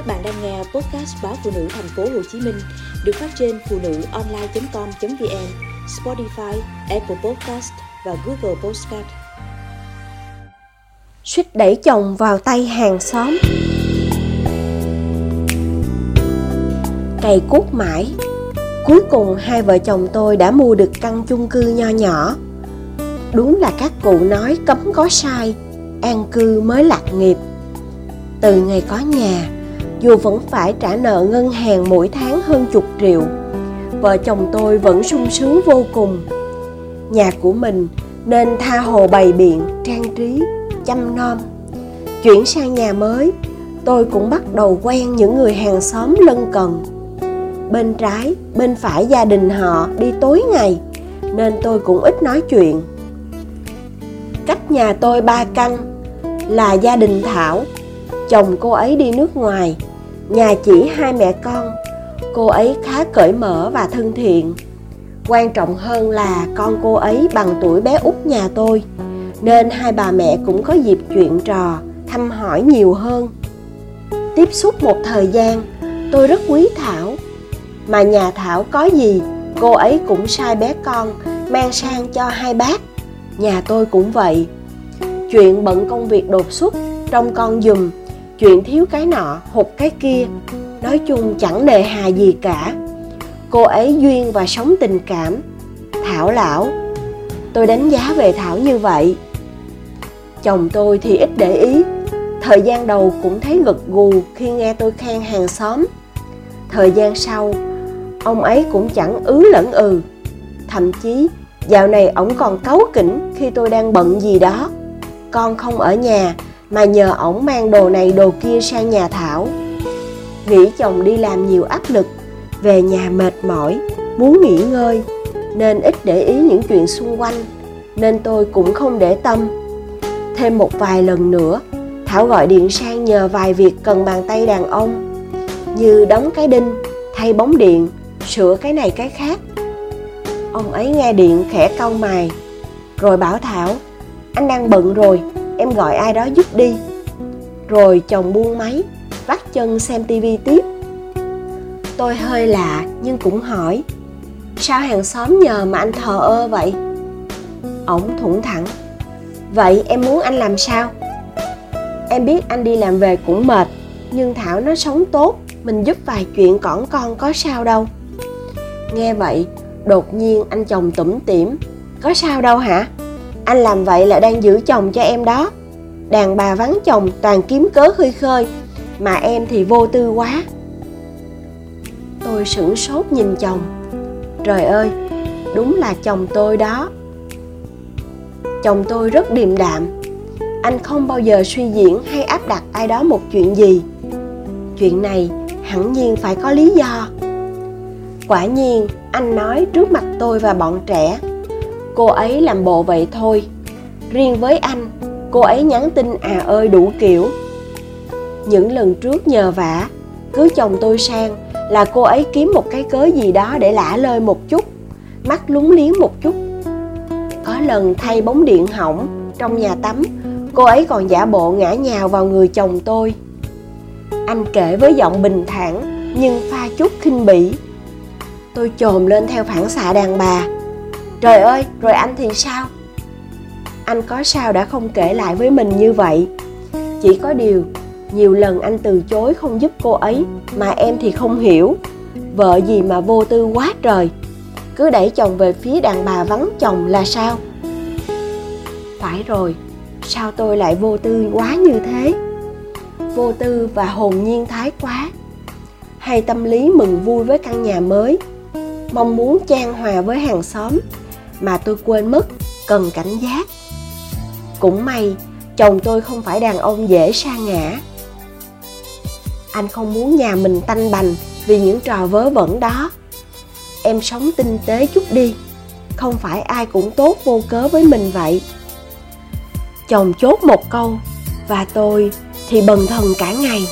Các bạn đang nghe podcast báo phụ nữ thành phố Hồ Chí Minh được phát trên phụ nữ online.com.vn, Spotify, Apple Podcast và Google Podcast. Suýt đẩy chồng vào tay hàng xóm. Cày cuốc mãi, cuối cùng hai vợ chồng tôi đã mua được căn chung cư nho nhỏ. Đúng là các cụ nói cấm có sai, an cư mới lạc nghiệp. Từ ngày có nhà, dù vẫn phải trả nợ ngân hàng mỗi tháng hơn chục triệu. Vợ chồng tôi vẫn sung sướng vô cùng. Nhà của mình nên tha hồ bày biện, trang trí, chăm nom. Chuyển sang nhà mới, tôi cũng bắt đầu quen những người hàng xóm lân cận. Bên trái, bên phải gia đình họ đi tối ngày, nên tôi cũng ít nói chuyện. Cách nhà tôi ba căn là gia đình thảo, chồng cô ấy đi nước ngoài nhà chỉ hai mẹ con. Cô ấy khá cởi mở và thân thiện. Quan trọng hơn là con cô ấy bằng tuổi bé út nhà tôi, nên hai bà mẹ cũng có dịp chuyện trò, thăm hỏi nhiều hơn. Tiếp xúc một thời gian, tôi rất quý thảo. Mà nhà thảo có gì, cô ấy cũng sai bé con mang sang cho hai bác. Nhà tôi cũng vậy. Chuyện bận công việc đột xuất trong con dùm chuyện thiếu cái nọ, hụt cái kia. Nói chung chẳng nề hà gì cả. Cô ấy duyên và sống tình cảm. Thảo lão, tôi đánh giá về thảo như vậy. Chồng tôi thì ít để ý. Thời gian đầu cũng thấy gật gù khi nghe tôi khen hàng xóm. Thời gian sau, ông ấy cũng chẳng ứ lẫn ừ. Thậm chí, dạo này ổng còn cáu kỉnh khi tôi đang bận gì đó. Con không ở nhà mà nhờ ổng mang đồ này đồ kia sang nhà thảo. Nghĩ chồng đi làm nhiều áp lực, về nhà mệt mỏi, muốn nghỉ ngơi, nên ít để ý những chuyện xung quanh, nên tôi cũng không để tâm. Thêm một vài lần nữa, thảo gọi điện sang nhờ vài việc cần bàn tay đàn ông, như đóng cái đinh, thay bóng điện, sửa cái này cái khác. Ông ấy nghe điện khẽ cau mày, rồi bảo thảo, anh đang bận rồi em gọi ai đó giúp đi. Rồi chồng buông máy vắt chân xem tivi tiếp. Tôi hơi lạ, nhưng cũng hỏi, sao hàng xóm nhờ mà anh thờ ơ vậy? Ổng thủng thẳng, vậy em muốn anh làm sao? Em biết anh đi làm về cũng mệt, nhưng thảo nó sống tốt, mình giúp vài chuyện cỏn con có sao đâu. Nghe vậy, đột nhiên anh chồng tủm tỉm, có sao đâu hả? Anh làm vậy là đang giữ chồng cho em đó. Đàn bà vắng chồng, toàn kiếm cớ khơi khơi, mà em thì vô tư quá. Tôi sửng sốt nhìn chồng. Trời ơi, đúng là chồng tôi đó. Chồng tôi rất điềm đạm. Anh không bao giờ suy diễn hay áp đặt ai đó một chuyện gì. Chuyện này hẳn nhiên phải có lý do. Quả nhiên, anh nói trước mặt tôi và bọn trẻ cô ấy làm bộ vậy thôi. Riêng với anh, cô ấy nhắn tin à ơi đủ kiểu. Những lần trước nhờ vả, cứ chồng tôi sang là cô ấy kiếm một cái cớ gì đó để lả lơi một chút, mắt lúng liếng một chút. Có lần thay bóng điện hỏng trong nhà tắm, cô ấy còn giả bộ ngã nhào vào người chồng tôi. Anh kể với giọng bình thản nhưng pha chút khinh bỉ. Tôi chồm lên theo phản xạ đàn bà trời ơi, rồi anh thì sao? Anh có sao đã không kể lại với mình như vậy? Chỉ có điều, nhiều lần anh từ chối không giúp cô ấy, mà em thì không hiểu. Vợ gì mà vô tư quá trời. Cứ đẩy chồng về phía đàn bà vắng chồng là sao? Phải rồi, sao tôi lại vô tư quá như thế? Vô tư và hồn nhiên thái quá. Hay tâm lý mừng vui với căn nhà mới. Mong muốn trang hòa với hàng xóm mà tôi quên mất, cần cảnh giác. Cũng may, chồng tôi không phải đàn ông dễ sa ngã. Anh không muốn nhà mình tanh bành vì những trò vớ vẩn đó. Em sống tinh tế chút đi, không phải ai cũng tốt vô cớ với mình vậy. Chồng chốt một câu, và tôi thì bần thần cả ngày.